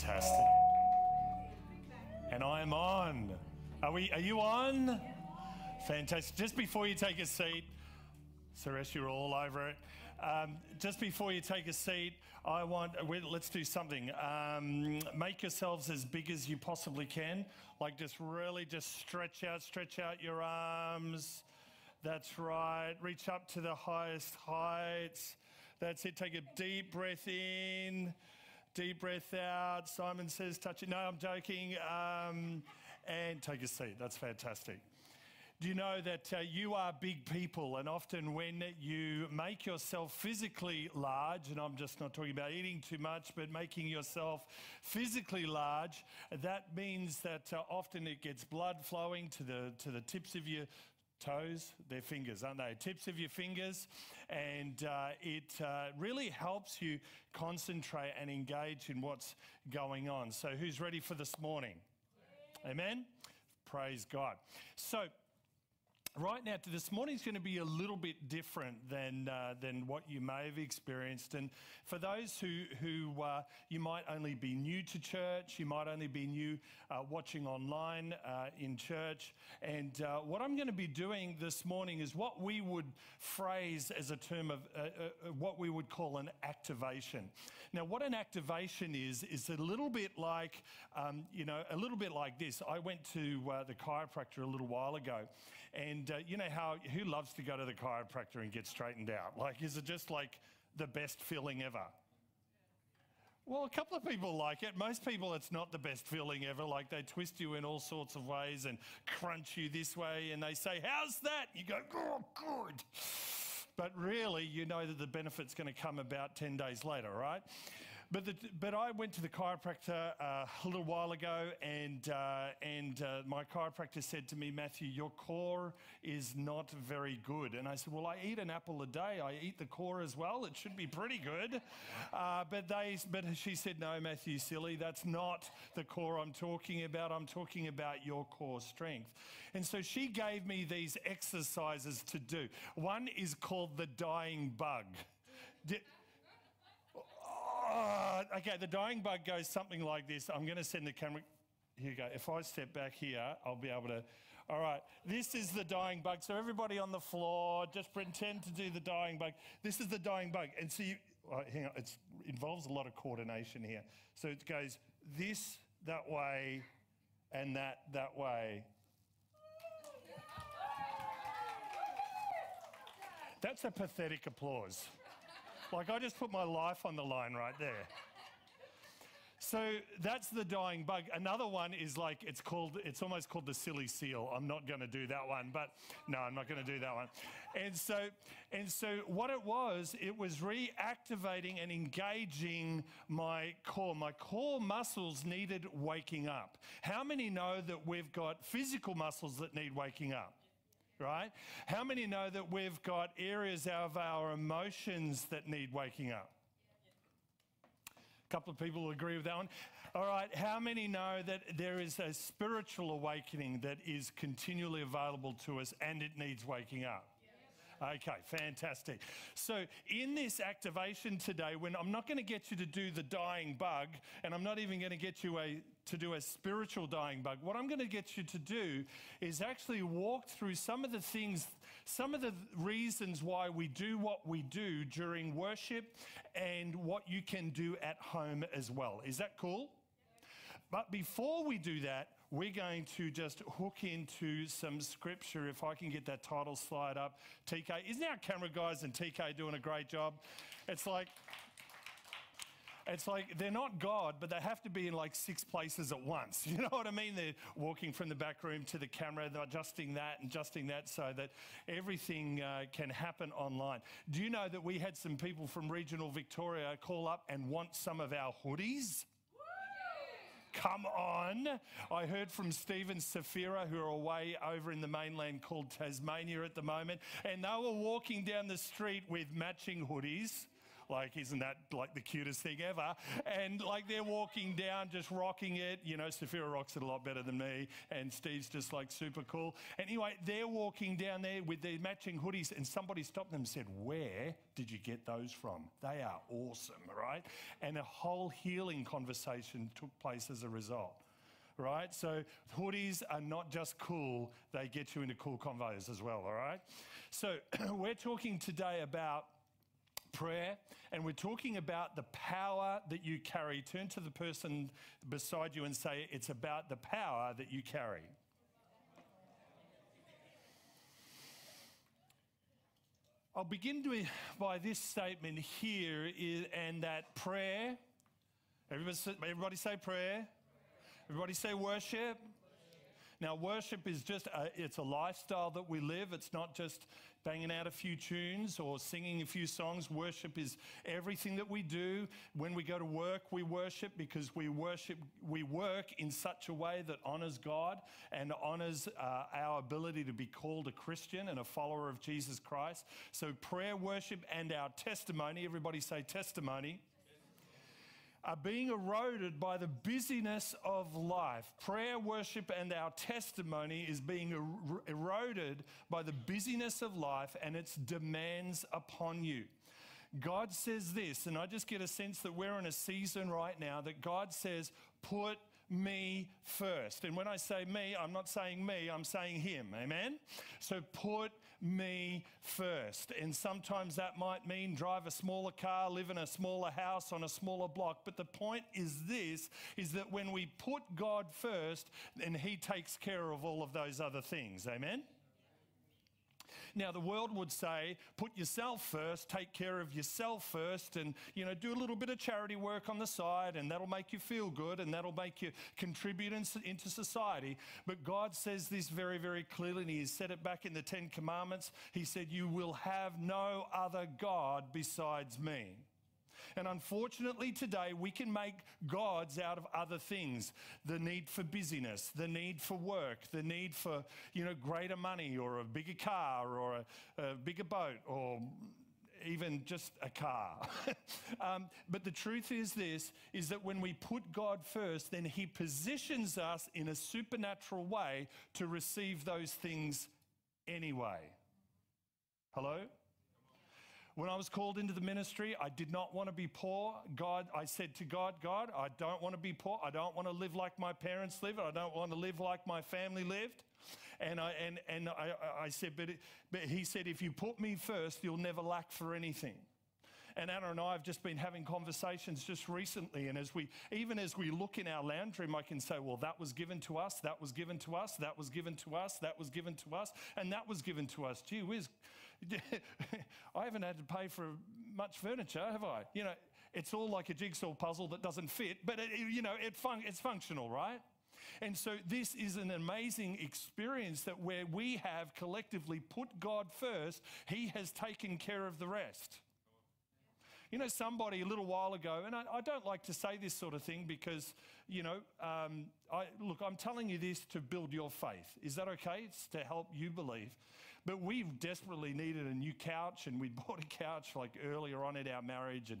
Fantastic. And I'm on. Are we? Are you on? Fantastic. Just before you take a seat, Suresh, you're all over it. Um, just before you take a seat, I want, let's do something. Um, make yourselves as big as you possibly can. Like just really just stretch out, stretch out your arms. That's right. Reach up to the highest heights. That's it. Take a deep breath in. Deep breath out. Simon says, touch it. No, I'm joking. Um, and take a seat. That's fantastic. Do you know that uh, you are big people, and often when you make yourself physically large, and I'm just not talking about eating too much, but making yourself physically large, that means that uh, often it gets blood flowing to the to the tips of your toes, they're fingers, aren't they? Tips of your fingers. And uh, it uh, really helps you concentrate and engage in what's going on. So, who's ready for this morning? Amen? Praise God. So, right now, this morning is going to be a little bit different than uh, than what you may have experienced. And for those who who uh, you might only be new to church, you might only be new uh, watching online uh, in church. And uh, what I'm going to be doing this morning is what we would phrase as a term of uh, what we would call an activation. Now, what an activation is is a little bit like um, you know a little bit like this. I went to the chiropractor a little while ago, and uh, you know how, who loves to go to the chiropractor and get straightened out? Like, is it just like the best feeling ever? Well, a couple of people like it. Most people, it's not the best feeling ever. Like they twist you in all sorts of ways and crunch you this way, and they say, How's that? You go, Oh, good. But really, you know that the benefit's going to come about 10 days later, right? But, the, but I went to the chiropractor uh, a little while ago, and, uh, and uh, my chiropractor said to me, Matthew, your core is not very good. And I said, Well, I eat an apple a day. I eat the core as well. It should be pretty good. Uh, but, they, but she said, No, Matthew, silly, that's not the core I'm talking about. I'm talking about your core strength. And so she gave me these exercises to do. One is called the dying bug. Oh, okay, the dying bug goes something like this. I'm going to send the camera. Here you go. If I step back here, I'll be able to. All right, this is the dying bug. So everybody on the floor, just pretend to do the dying bug. This is the dying bug, and see, oh, hang on, it involves a lot of coordination here. So it goes this that way, and that that way. That's a pathetic applause. Like, I just put my life on the line right there. So that's the dying bug. Another one is like it's called it's almost called the silly seal. I'm not going to do that one, but no, I'm not going to do that one. And so and so what it was, it was reactivating and engaging my core. My core muscles needed waking up. How many know that we've got physical muscles that need waking up? Right? How many know that we've got areas of our emotions that need waking up? Couple of people agree with that one. All right, how many know that there is a spiritual awakening that is continually available to us and it needs waking up? Okay, fantastic. So, in this activation today, when I'm not going to get you to do the dying bug, and I'm not even going to get you a, to do a spiritual dying bug, what I'm going to get you to do is actually walk through some of the things, some of the reasons why we do what we do during worship and what you can do at home as well. Is that cool? But before we do that, we're going to just hook into some scripture. If I can get that title slide up, TK. Isn't our camera guys and TK doing a great job? It's like, it's like they're not God, but they have to be in like six places at once. You know what I mean? They're walking from the back room to the camera, they're adjusting that and adjusting that so that everything uh, can happen online. Do you know that we had some people from regional Victoria call up and want some of our hoodies? Come on. I heard from Stephen Safira, who are away over in the mainland called Tasmania at the moment, and they were walking down the street with matching hoodies. Like, isn't that like the cutest thing ever? And like they're walking down, just rocking it. You know, Sophia rocks it a lot better than me, and Steve's just like super cool. Anyway, they're walking down there with their matching hoodies, and somebody stopped them and said, Where did you get those from? They are awesome, right? And a whole healing conversation took place as a result right? So hoodies are not just cool, they get you into cool convos as well, all right? So we're talking today about prayer and we're talking about the power that you carry. Turn to the person beside you and say, It's about the power that you carry. I'll begin to, by this statement here, is, and that prayer. Everybody, everybody say prayer. Everybody say worship. Now, worship is just a, it's a lifestyle that we live. It's not just banging out a few tunes or singing a few songs. Worship is everything that we do. When we go to work, we worship because we worship, we work in such a way that honors God and honors uh, our ability to be called a Christian and a follower of Jesus Christ. So, prayer, worship, and our testimony, everybody say testimony are being eroded by the busyness of life. Prayer, worship, and our testimony is being er- eroded by the busyness of life and its demands upon you. God says this, and I just get a sense that we're in a season right now that God says, put me first. And when I say me, I'm not saying me, I'm saying Him. Amen? So put me first. And sometimes that might mean drive a smaller car, live in a smaller house on a smaller block. But the point is this is that when we put God first, then He takes care of all of those other things. Amen? Now, the world would say, put yourself first, take care of yourself first, and, you know, do a little bit of charity work on the side, and that'll make you feel good, and that'll make you contribute in, into society. But God says this very, very clearly, and He said it back in the Ten Commandments. He said, You will have no other God besides me. And unfortunately, today we can make gods out of other things the need for busyness, the need for work, the need for, you know, greater money or a bigger car or a, a bigger boat or even just a car. um, but the truth is this is that when we put God first, then He positions us in a supernatural way to receive those things anyway. Hello? When I was called into the ministry, I did not want to be poor. God, I said to God, God, I don't want to be poor. I don't want to live like my parents lived. I don't want to live like my family lived. And I, and, and I, I said, but, it, but he said, if you put me first, you'll never lack for anything. And Anna and I have just been having conversations just recently. And as we, even as we look in our lounge room, I can say, well, that was given to us, that was given to us, that was given to us, that was given to us, and that was given to us. Gee whiz, I haven't had to pay for much furniture, have I? You know, it's all like a jigsaw puzzle that doesn't fit, but it, you know, it fun- it's functional, right? And so this is an amazing experience that where we have collectively put God first, He has taken care of the rest. You know, somebody a little while ago, and I, I don't like to say this sort of thing because, you know, um, I, look, I'm telling you this to build your faith. Is that okay? It's to help you believe. But we've desperately needed a new couch, and we bought a couch like earlier on in our marriage, and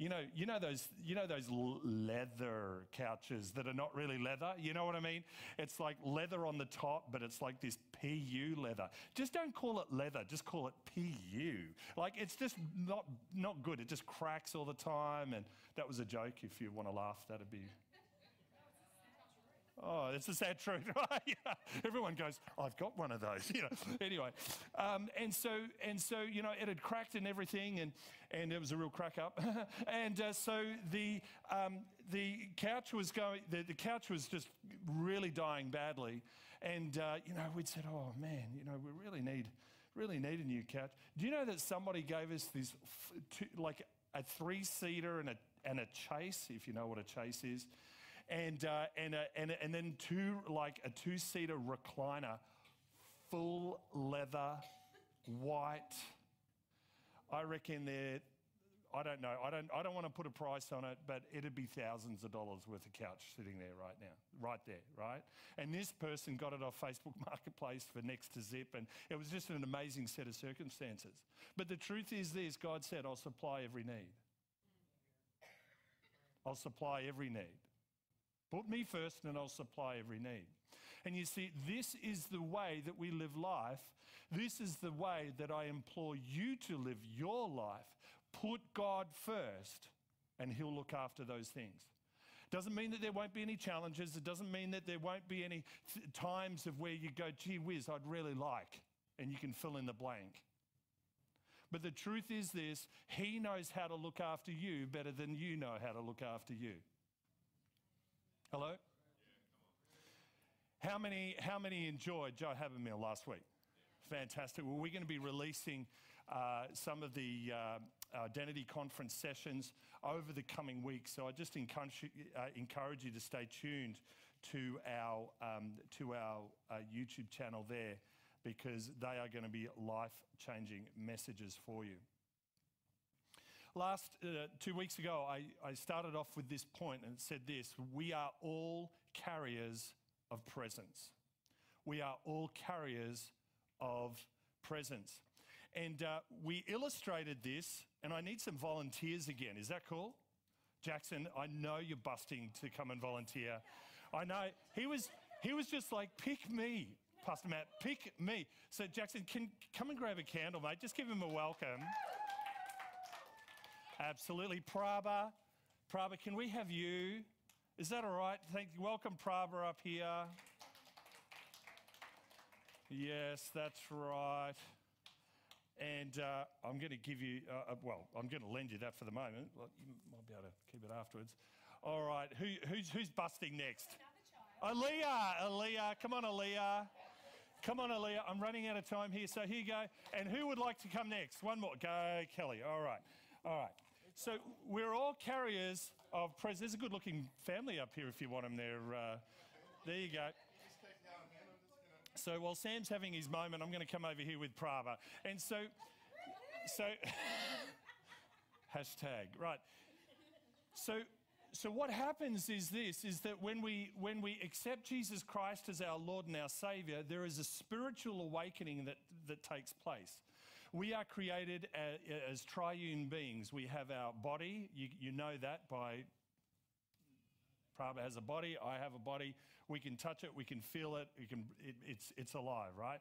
you know, you know those, you know those leather couches that are not really leather. You know what I mean? It's like leather on the top, but it's like this PU leather. Just don't call it leather. Just call it PU. Like it's just not not good. It just cracks all the time. And that was a joke. If you want to laugh, that'd be Oh, it's a sad truth, right? yeah. Everyone goes, I've got one of those, you know. anyway, um, and so and so, you know, it had cracked and everything, and and it was a real crack up. and uh, so the um, the couch was going, the, the couch was just really dying badly, and uh, you know, we'd said, oh man, you know, we really need really need a new couch. Do you know that somebody gave us this two, like a three seater and a and a chase, if you know what a chase is and, uh, and, uh, and, and then two, like a two seater recliner, full leather, white. I reckon they're, I don't know, I don't, I don't want to put a price on it, but it'd be thousands of dollars worth of couch sitting there right now, right there, right? And this person got it off Facebook Marketplace for next to zip, and it was just an amazing set of circumstances. But the truth is this God said, I'll supply every need. I'll supply every need. Put me first, and I'll supply every need. And you see, this is the way that we live life. This is the way that I implore you to live your life. Put God first, and He'll look after those things. Doesn't mean that there won't be any challenges. It doesn't mean that there won't be any times of where you go, gee whiz, I'd really like, and you can fill in the blank. But the truth is this He knows how to look after you better than you know how to look after you. Hello? How many, how many enjoyed Joe Habermeal last week? Fantastic. Well, we're going to be releasing uh, some of the uh, identity conference sessions over the coming weeks. So I just encourage you, uh, encourage you to stay tuned to our, um, to our uh, YouTube channel there because they are going to be life changing messages for you. Last uh, two weeks ago, I, I started off with this point and said this We are all carriers of presence. We are all carriers of presence. And uh, we illustrated this, and I need some volunteers again. Is that cool? Jackson, I know you're busting to come and volunteer. I know he was he was just like, pick me, Pastor Matt, pick me. So Jackson, can come and grab a candle, mate. Just give him a welcome. Absolutely. Prabha, Prabha, can we have you? Is that all right? Thank you. Welcome, Prabha, up here. Yes, that's right. And uh, I'm going to give you, uh, uh well, I'm going to lend you that for the moment. You might be able to keep it afterwards. All right, Who, who's, who's busting next? Aaliyah, Aaliyah, come on, Aaliyah. Come on, Aaliyah. I'm running out of time here, so here you go. And who would like to come next? One more. Go, Kelly. All right. All right. So we're all carriers of presence. There's a good looking family up here if you want them there. Uh, there you go. So while Sam's having his moment, I'm going to come over here with Prabha. And so, so, hashtag, right. So, so what happens is this is that when we when we accept Jesus Christ as our Lord and our Savior, there is a spiritual awakening that, that takes place. We are created as, as triune beings. We have our body, you, you know that by Prabha has a body, I have a body. We can touch it, we can feel it, we can, it it's, it's alive, right?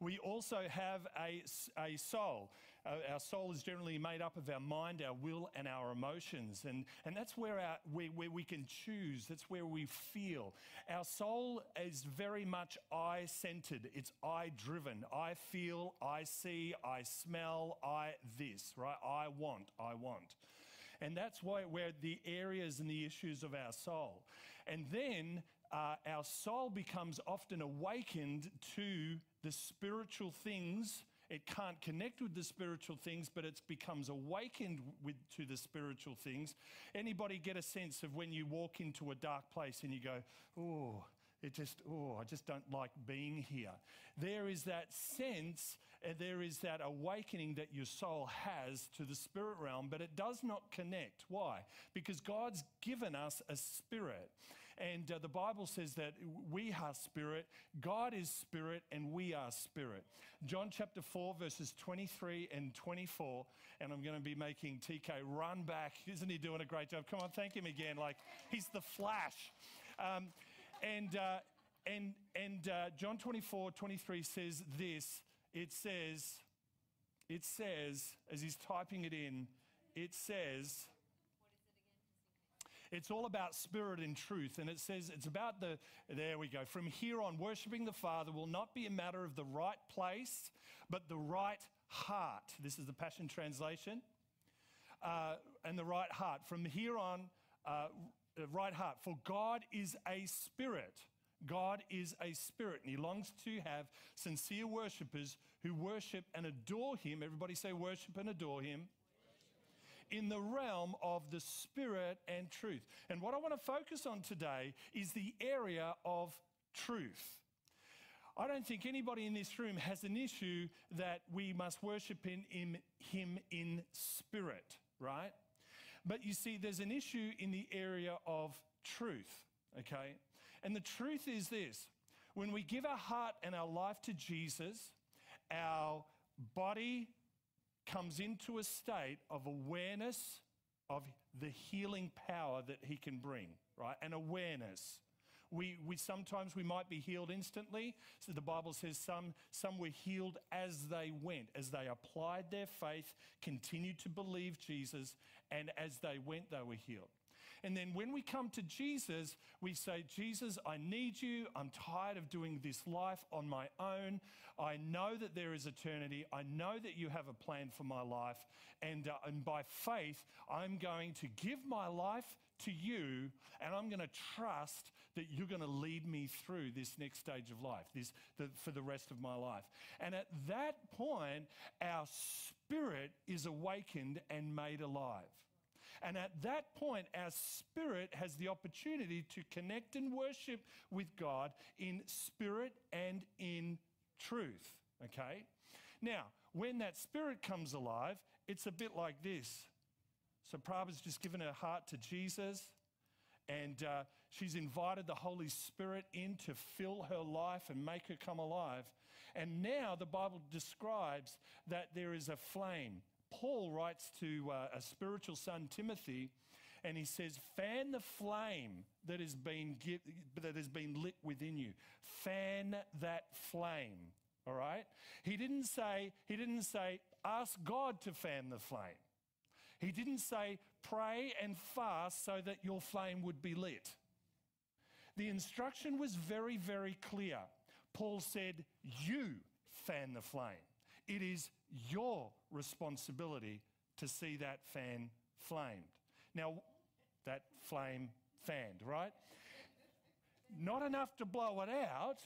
We also have a, a soul. Uh, our soul is generally made up of our mind, our will, and our emotions. And, and that's where, our, where, where we can choose, that's where we feel. Our soul is very much I centered, it's I driven. I feel, I see, I smell, I this, right? I want, I want. And that's why we're the areas and the issues of our soul. And then uh, our soul becomes often awakened to the spiritual things. It can't connect with the spiritual things, but it becomes awakened with, to the spiritual things. Anybody get a sense of when you walk into a dark place and you go, oh, it just, oh, I just don't like being here. There is that sense, and there is that awakening that your soul has to the spirit realm, but it does not connect. Why? Because God's given us a spirit. And uh, the Bible says that we are spirit, God is spirit, and we are spirit. John chapter 4, verses 23 and 24. And I'm going to be making TK run back. Isn't he doing a great job? Come on, thank him again. Like he's the flash. Um, and, uh, and, and uh, John 24, 23 says this it says, it says, as he's typing it in, it says, it's all about spirit and truth. And it says it's about the, there we go. From here on, worshiping the Father will not be a matter of the right place, but the right heart. This is the Passion Translation. Uh, and the right heart. From here on, uh, right heart. For God is a spirit. God is a spirit, and He longs to have sincere worshippers who worship and adore Him. Everybody say, worship and adore Him. In the realm of the Spirit and truth. And what I want to focus on today is the area of truth. I don't think anybody in this room has an issue that we must worship in, in Him in spirit, right? But you see, there's an issue in the area of truth, okay? And the truth is this when we give our heart and our life to Jesus, our body comes into a state of awareness of the healing power that he can bring, right? And awareness. We, we sometimes we might be healed instantly. So the Bible says some, some were healed as they went, as they applied their faith, continued to believe Jesus, and as they went, they were healed. And then when we come to Jesus, we say, Jesus, I need you. I'm tired of doing this life on my own. I know that there is eternity. I know that you have a plan for my life. And, uh, and by faith, I'm going to give my life to you and I'm going to trust that you're going to lead me through this next stage of life this, the, for the rest of my life. And at that point, our spirit is awakened and made alive. And at that point, our spirit has the opportunity to connect and worship with God in spirit and in truth. Okay? Now, when that spirit comes alive, it's a bit like this. So, Prabha's just given her heart to Jesus, and uh, she's invited the Holy Spirit in to fill her life and make her come alive. And now the Bible describes that there is a flame Paul writes to uh, a spiritual son, Timothy, and he says, Fan the flame that has, been that has been lit within you. Fan that flame. All right? He didn't say, he didn't say, ask God to fan the flame. He didn't say, pray and fast so that your flame would be lit. The instruction was very, very clear. Paul said, You fan the flame. It is your responsibility to see that fan flamed. Now, that flame fanned, right? Not enough to blow it out,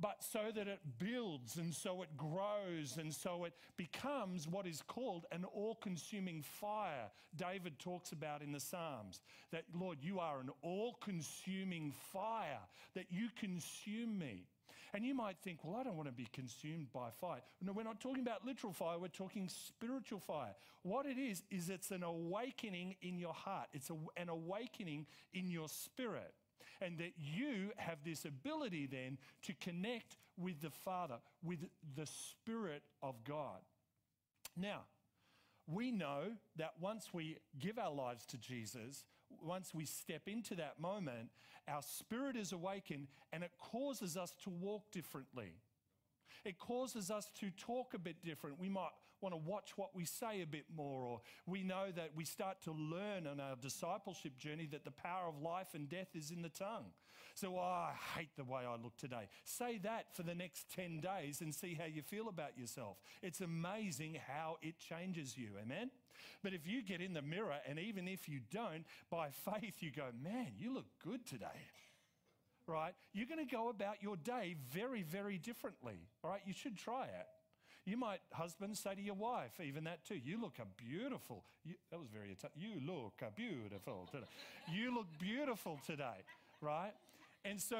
but so that it builds and so it grows and so it becomes what is called an all consuming fire. David talks about in the Psalms that, Lord, you are an all consuming fire, that you consume me. And you might think, well, I don't want to be consumed by fire. No, we're not talking about literal fire, we're talking spiritual fire. What it is, is it's an awakening in your heart, it's a, an awakening in your spirit. And that you have this ability then to connect with the Father, with the Spirit of God. Now, we know that once we give our lives to Jesus, once we step into that moment, our spirit is awakened and it causes us to walk differently. It causes us to talk a bit different. We might want to watch what we say a bit more, or we know that we start to learn on our discipleship journey that the power of life and death is in the tongue. So, oh, I hate the way I look today. Say that for the next 10 days and see how you feel about yourself. It's amazing how it changes you. Amen? But if you get in the mirror, and even if you don't, by faith, you go, man, you look good today right, you're going to go about your day very, very differently. All right, you should try it. You might, husband, say to your wife, even that too, you look a beautiful. You, that was very You look a beautiful today. you look beautiful today, right? And so,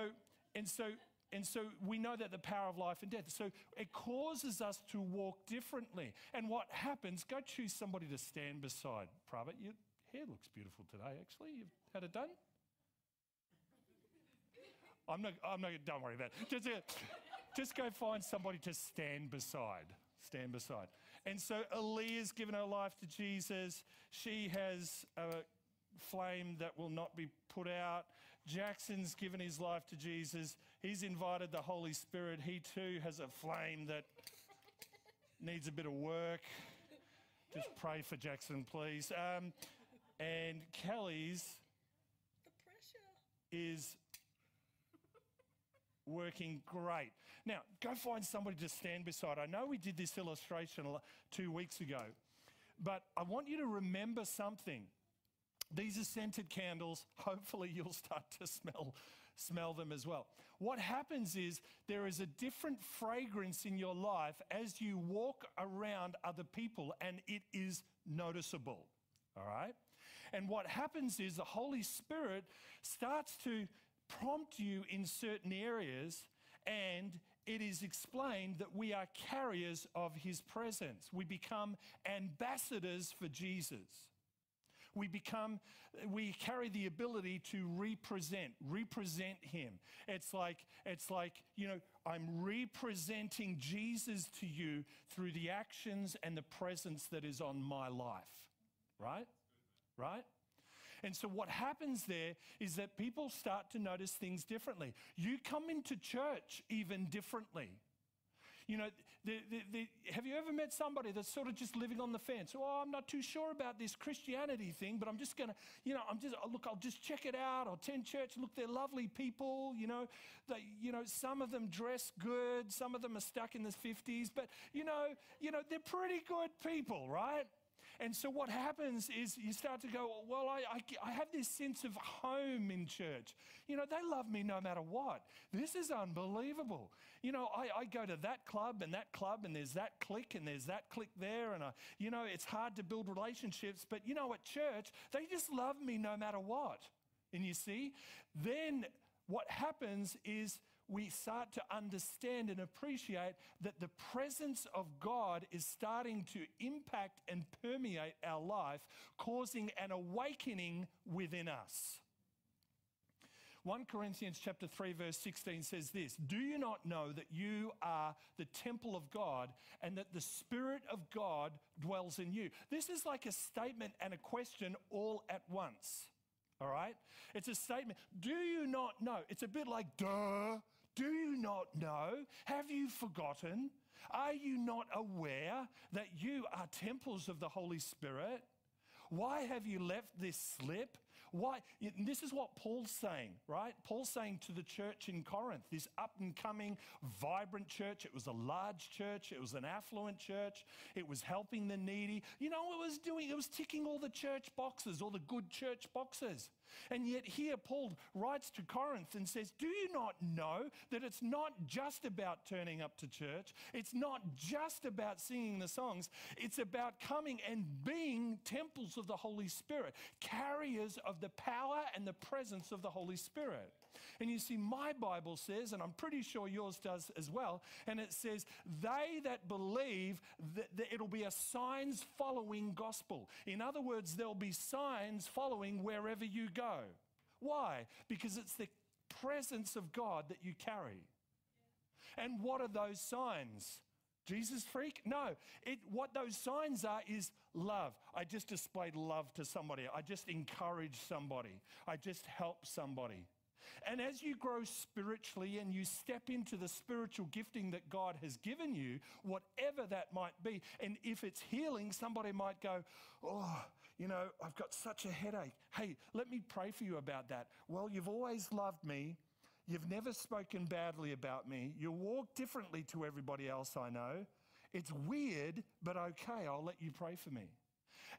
and so, and so we know that the power of life and death. So it causes us to walk differently. And what happens? Go choose somebody to stand beside. Prabha, your hair looks beautiful today. Actually, you've had it done. I'm not, I'm not, don't worry about it. Just, uh, just go find somebody to stand beside. Stand beside. And so Aaliyah's given her life to Jesus. She has a flame that will not be put out. Jackson's given his life to Jesus. He's invited the Holy Spirit. He too has a flame that needs a bit of work. Just pray for Jackson, please. Um, and Kelly's is working great. Now, go find somebody to stand beside. I know we did this illustration two weeks ago, but I want you to remember something. These are scented candles. Hopefully, you'll start to smell, smell them as well. What happens is there is a different fragrance in your life as you walk around other people, and it is noticeable. All right? And what happens is the Holy Spirit starts to prompt you in certain areas, and it is explained that we are carriers of his presence. We become ambassadors for Jesus. We become, we carry the ability to represent, represent him. It's like, it's like, you know, I'm representing Jesus to you through the actions and the presence that is on my life, right? right? And so, what happens there is that people start to notice things differently. You come into church even differently. You know, the, the, the, have you ever met somebody that's sort of just living on the fence? Oh, I'm not too sure about this Christianity thing, but I'm just going to, you know, I'm just, uh, look, I'll just check it out. I'll attend church. Look, they're lovely people. You know, they, you know, some of them dress good. Some of them are stuck in the 50s, but, you know, you know, they're pretty good people, right? And so what happens is you start to go, well, I, I, I, have this sense of home in church. You know, they love me no matter what. This is unbelievable. You know, I, I go to that club and that club, and there's that clique and there's that clique there. And, I, you know, it's hard to build relationships. But, you know, at church, they just love me no matter what. And you see, then what happens is we start to understand and appreciate that the presence of God is starting to impact and permeate our life, causing an awakening within us. 1 Corinthians chapter 3 verse 16 says this, "Do you not know that you are the temple of God and that the spirit of God dwells in you?" This is like a statement and a question all at once. All right? It's a statement. Do you not know? It's a bit like duh. Do you not know? Have you forgotten? Are you not aware that you are temples of the Holy Spirit? Why have you left this slip? Why? This is what Paul's saying, right? Paul's saying to the church in Corinth, this up and coming, vibrant church. It was a large church, it was an affluent church, it was helping the needy. You know it was doing? It was ticking all the church boxes, all the good church boxes. And yet, here Paul writes to Corinth and says, Do you not know that it's not just about turning up to church? It's not just about singing the songs. It's about coming and being temples of the Holy Spirit, carriers of the power and the presence of the Holy Spirit. And you see, my Bible says, and I'm pretty sure yours does as well, and it says, They that believe that, that it'll be a signs following gospel. In other words, there'll be signs following wherever you go. Why? Because it's the presence of God that you carry. And what are those signs? Jesus freak? No. It, what those signs are is love. I just displayed love to somebody. I just encouraged somebody. I just help somebody. And as you grow spiritually and you step into the spiritual gifting that God has given you, whatever that might be, and if it's healing, somebody might go, Oh, you know, I've got such a headache. Hey, let me pray for you about that. Well, you've always loved me. You've never spoken badly about me. You walk differently to everybody else I know. It's weird, but okay, I'll let you pray for me.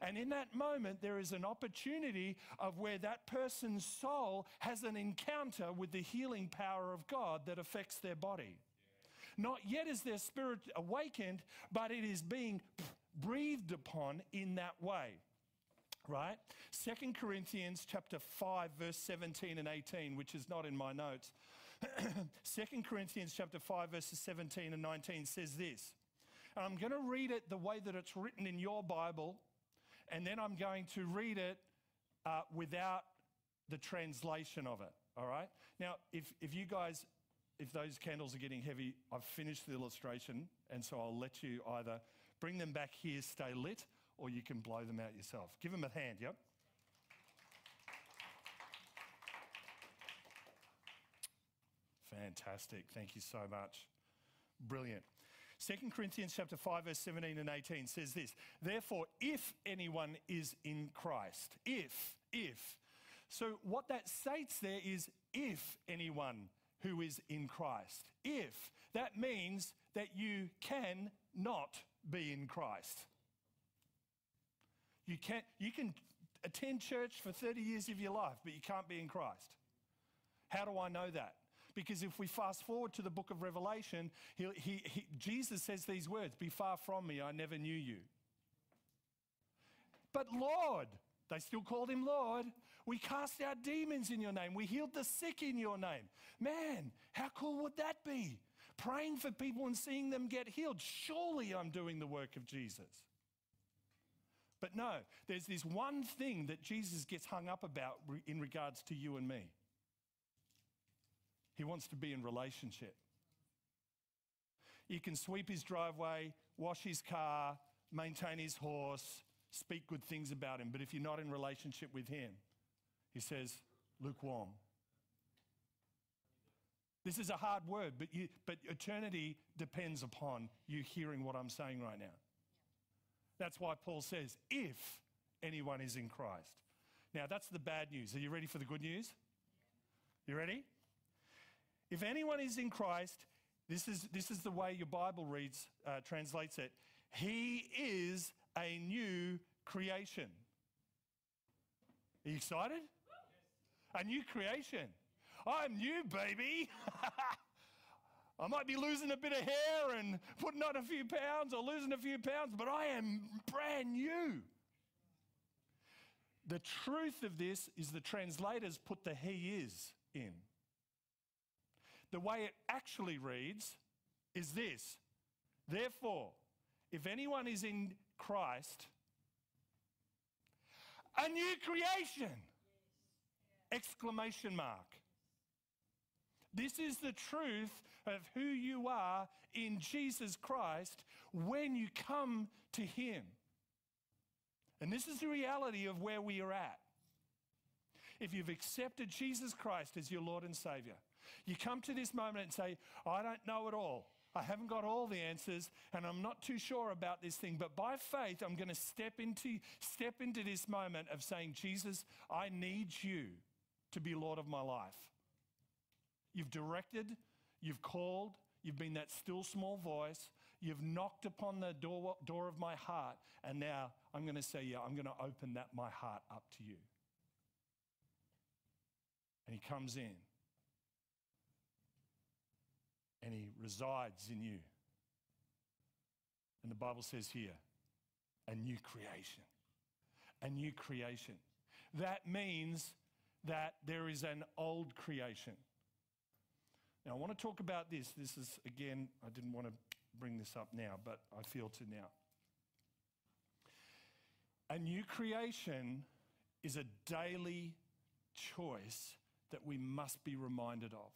And in that moment, there is an opportunity of where that person's soul has an encounter with the healing power of God that affects their body. Not yet is their spirit awakened, but it is being breathed upon in that way. Right? Second Corinthians chapter 5 verse 17 and 18, which is not in my notes. Second Corinthians chapter 5 verses 17 and 19 says this. And I'm going to read it the way that it's written in your Bible and then I'm going to read it uh, without the translation of it. All right? Now, if, if you guys, if those candles are getting heavy, I've finished the illustration, and so I'll let you either bring them back here, stay lit, or you can blow them out yourself. Give them a hand, yep? Fantastic. Thank you so much. Brilliant. 2 Corinthians chapter 5 verse 17 and 18 says this, therefore if anyone is in Christ, if, if. So what that states there is if anyone who is in Christ. If. That means that you can not be in Christ. You can, you can attend church for 30 years of your life, but you can't be in Christ. How do I know that? Because if we fast forward to the book of Revelation, he, he, he, Jesus says these words Be far from me, I never knew you. But Lord, they still called him Lord. We cast out demons in your name. We healed the sick in your name. Man, how cool would that be? Praying for people and seeing them get healed. Surely I'm doing the work of Jesus. But no, there's this one thing that Jesus gets hung up about in regards to you and me. He wants to be in relationship. You can sweep his driveway, wash his car, maintain his horse, speak good things about him. But if you're not in relationship with him, he says, lukewarm. This is a hard word, but, you, but eternity depends upon you hearing what I'm saying right now. That's why Paul says, if anyone is in Christ. Now, that's the bad news. Are you ready for the good news? You ready? If anyone is in Christ, this is, this is the way your Bible reads, uh, translates it. He is a new creation. Are you excited? A new creation. I'm new, baby. I might be losing a bit of hair and putting on a few pounds or losing a few pounds, but I am brand new. The truth of this is the translators put the he is in. The way it actually reads is this Therefore, if anyone is in Christ, a new creation! Exclamation mark. This is the truth of who you are in Jesus Christ when you come to Him. And this is the reality of where we are at. If you've accepted Jesus Christ as your Lord and Savior, you come to this moment and say, I don't know it all. I haven't got all the answers and I'm not too sure about this thing, but by faith, I'm going to step into, step into this moment of saying, Jesus, I need you to be Lord of my life. You've directed, you've called, you've been that still small voice, you've knocked upon the door, door of my heart, and now I'm going to say, Yeah, I'm going to open that my heart up to you. And he comes in and he resides in you. And the Bible says here, a new creation. A new creation. That means that there is an old creation. Now, I want to talk about this. This is, again, I didn't want to bring this up now, but I feel to now. A new creation is a daily choice that we must be reminded of.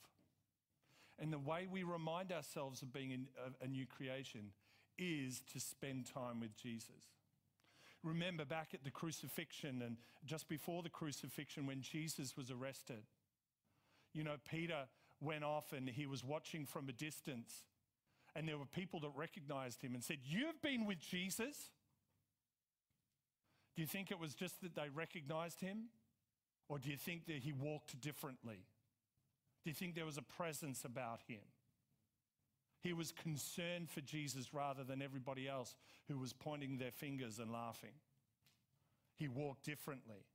And the way we remind ourselves of being a, new creation is to spend time with Jesus. Remember back at the crucifixion and just before the crucifixion when Jesus was arrested. You know, Peter went off and he was watching from a distance. And there were people that recognized him and said, You've been with Jesus? Do you think it was just that they recognized him? Or do you think that he walked differently? Do you think there was a presence about him? He was concerned for Jesus rather than everybody else who was pointing their fingers and laughing. He walked differently.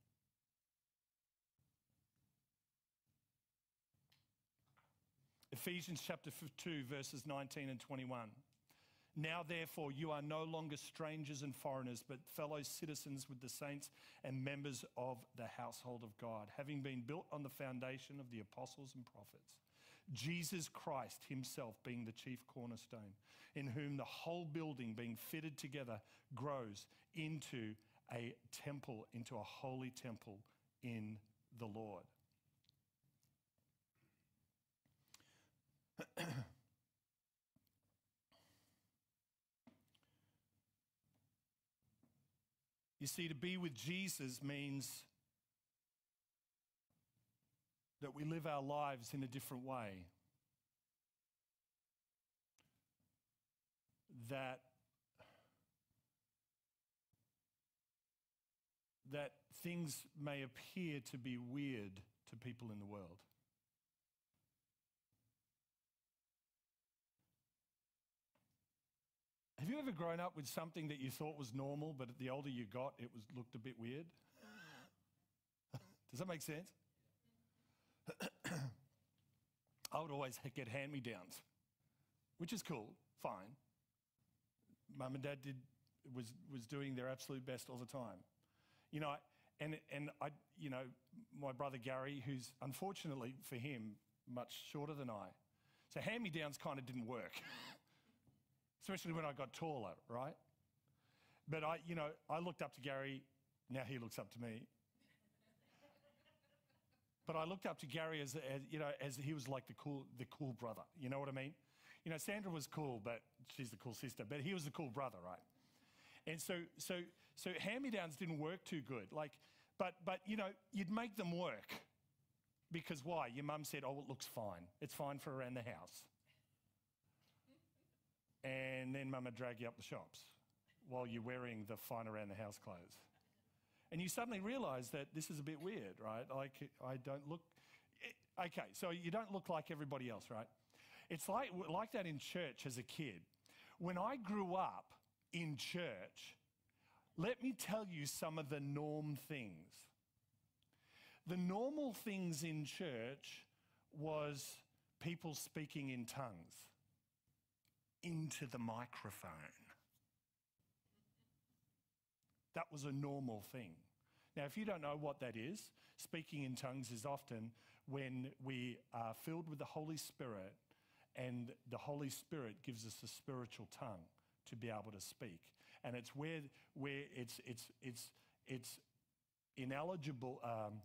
Ephesians chapter 2, verses 19 and 21. Now, therefore, you are no longer strangers and foreigners, but fellow citizens with the saints and members of the household of God, having been built on the foundation of the apostles and prophets. Jesus Christ himself being the chief cornerstone, in whom the whole building being fitted together grows into a temple, into a holy temple in the Lord. You see, to be with Jesus means that we live our lives in a different way. That that things may appear to be weird to people in the world. Have you ever grown up with something that you thought was normal, but the older you got, it was looked a bit weird? Does that make sense? I would always get hand me downs, which is cool, fine. Mum and dad did, was, was doing their absolute best all the time. You know, and, and I, you know, my brother Gary, who's unfortunately for him much shorter than I. So hand me downs kind of didn't work. especially when I got taller, right? But I, you know, I looked up to Gary. Now he looks up to me. but I looked up to Gary as, as, you know, as he was like the cool, the cool brother. You know what I mean? You know, Sandra was cool, but she's the cool sister. But he was the cool brother, right? And so, so, so hand-me-downs didn't work too good. Like, but but you know, you'd make them work. Because why? Your mum said, "Oh, it looks fine. It's fine for around the house." And then would drag you up the shops while you're wearing the fine around the house clothes. And you suddenly realize that this is a bit weird, right? Like, I don't look. Eh, okay, so you don't look like everybody else, right? It's like, like that in church as a kid. When I grew up in church, let me tell you some of the norm things. The normal things in church was people speaking in tongues into the microphone. That was a normal thing. Now, if you don't know what that is, speaking in tongues is often when we are filled with the Holy Spirit and the Holy Spirit gives us a spiritual tongue to be able to speak. And it's where, where it's, it's, it's, it's ineligible, um,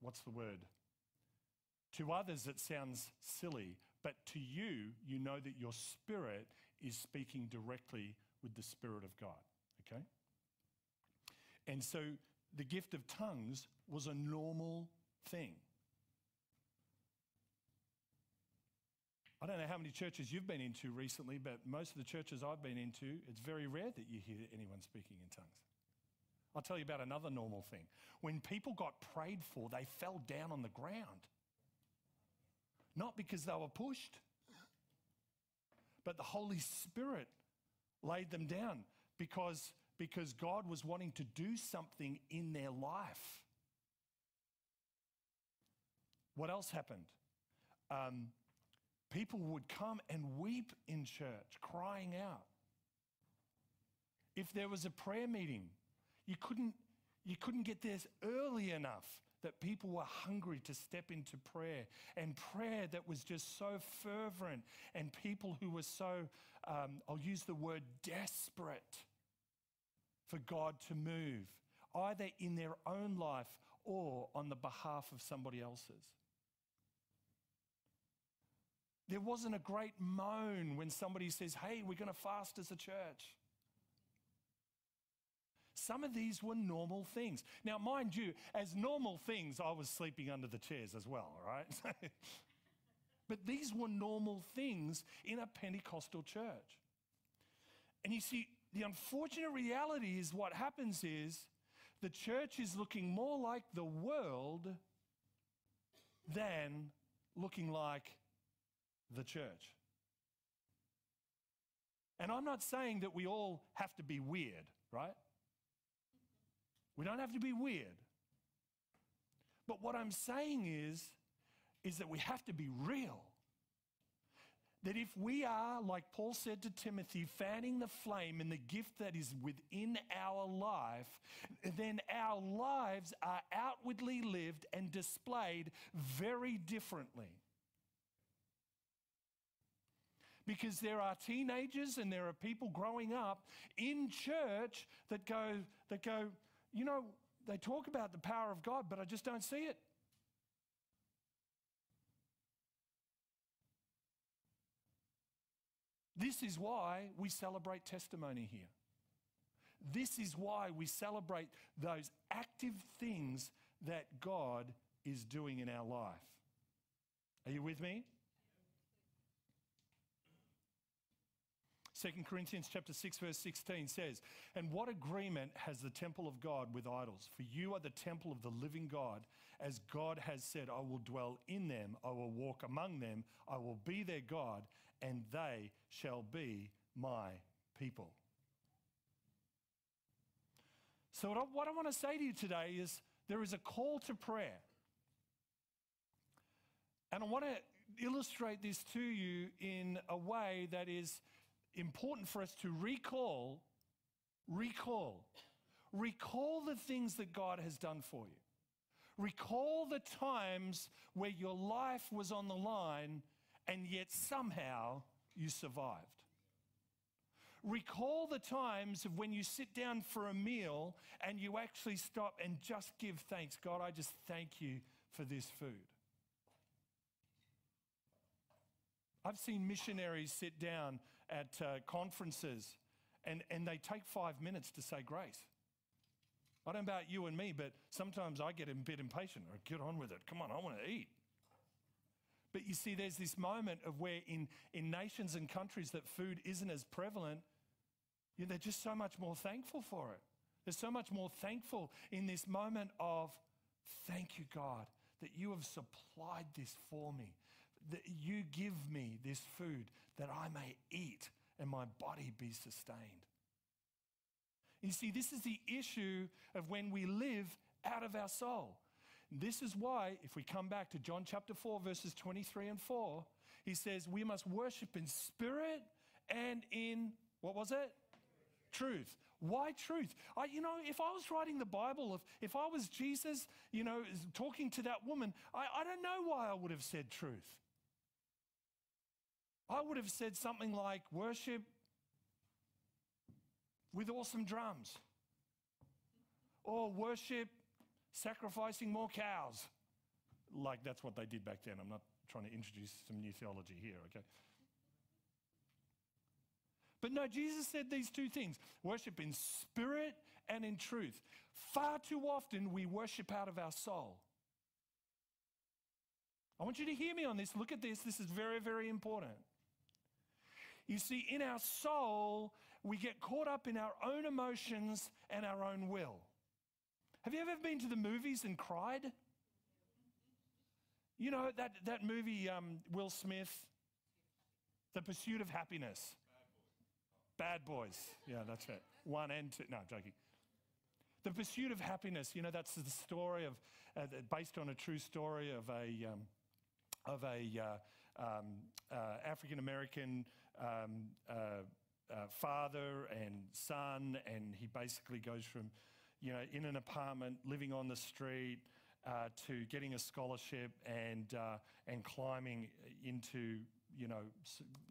what's the word? To others, it sounds silly, but to you, you know that your spirit is speaking directly with the Spirit of God, okay? And so the gift of tongues was a normal thing. I don't know how many churches you've been into recently, but most of the churches I've been into, it's very rare that you hear anyone speaking in tongues. I'll tell you about another normal thing. When people got prayed for, they fell down on the ground. Not because they were pushed, but the Holy Spirit laid them down because, because God was wanting to do something in their life. What else happened? Um, people would come and weep in church, crying out. If there was a prayer meeting, you couldn't, you couldn't get there early enough that people were hungry to step into prayer and prayer that was just so fervent and people who were so, um, I'll use the word desperate for God to move, either in their own life or on the behalf of somebody else's. There wasn't a great moan when somebody says, Hey, we're going to fast as a church. Some of these were normal things. Now, mind you, as normal things, I was sleeping under the chairs as well, right? but these were normal things in a Pentecostal church. And you see, the unfortunate reality is what happens is the church is looking more like the world than looking like the church. And I'm not saying that we all have to be weird, right? We don't have to be weird. But what I'm saying is, is that we have to be real. That if we are, like Paul said to Timothy, fanning the flame in the gift that is within our life, then our lives are outwardly lived and displayed very differently. Because there are teenagers and there are people growing up in church that go, that go, you know, they talk about the power of God, but I just don't see it. This is why we celebrate testimony here. This is why we celebrate those active things that God is doing in our life. Are you with me? 2 Corinthians chapter 6 verse 16 says, "And what agreement has the temple of God with idols? For you are the temple of the living God, as God has said, I will dwell in them, I will walk among them, I will be their God, and they shall be my people." So what I, what I want to say to you today is there is a call to prayer. And I want to illustrate this to you in a way that is important for us to recall, recall, recall the things that God has done for you. Recall the times where your life was on the line and yet somehow you survived. Recall the times of when you sit down for a meal and you actually stop and just give thanks. God, I just thank you for this food. I've seen missionaries sit down at uh, conferences and, and they take five minutes to say grace. I don't know about you and me, but sometimes I get a bit impatient. Or get on with it. Come on, I want to eat. But you see, there's this moment of where in, in nations and countries that food isn't as prevalent, yeah, they're just so much more thankful for it. They're so much more thankful in this moment of, thank you, God, that you have supplied this for me, that you give me this food that I may eat and my body be sustained. You see, this is the issue of when we live out of our soul. This is why, if we come back to John chapter 4, verses 23 and 4, he says, We must worship in spirit and in, what was it? Truth. Why truth? I, you know, if I was writing the Bible, if, if I was Jesus, you know, talking to that woman, I, I don't know why I would have said truth. I would have said something like worship with awesome drums, or worship sacrificing more cows. Like that's what they did back then. I'm not trying to introduce some new theology here, okay? But no, Jesus said these two things worship in spirit and in truth. Far too often we worship out of our soul. I want you to hear me on this. Look at this. This is very, very important. You see, in our soul, we get caught up in our own emotions and our own will. Have you ever been to the movies and cried? You know, that, that movie, um, Will Smith, The Pursuit of Happiness. Bad Boys. Yeah, that's it. One and two. No, I'm joking. The Pursuit of Happiness, you know, that's the story of, uh, based on a true story of a, um, of a uh, um, uh, African American um, uh, uh, father and son, and he basically goes from, you know, in an apartment, living on the street, uh, to getting a scholarship and uh, and climbing into, you know,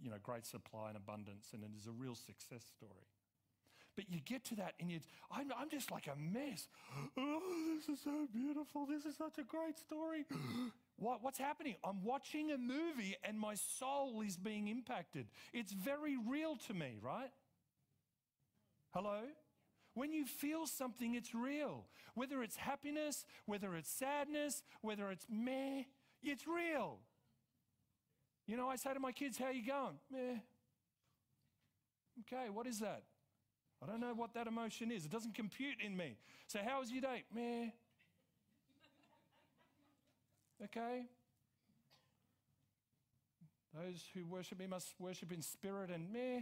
you know, great supply and abundance, and it is a real success story. But you get to that and you, I'm, I'm just like a mess. Oh, this is so beautiful. This is such a great story. What, what's happening? I'm watching a movie and my soul is being impacted. It's very real to me, right? Hello? When you feel something, it's real. Whether it's happiness, whether it's sadness, whether it's meh, it's real. You know, I say to my kids, How you going? Meh. Okay, what is that? I don't know what that emotion is. It doesn't compute in me. So, how was your day? Meh. Okay? Those who worship me must worship in spirit and meh.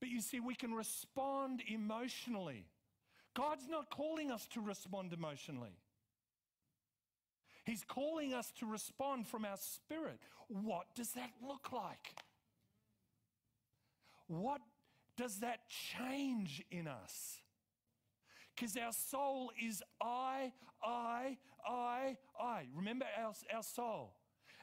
But you see, we can respond emotionally. God's not calling us to respond emotionally. He's calling us to respond from our spirit. What does that look like? What does that change in us? Because our soul is I, I, I, I. Remember our, our soul.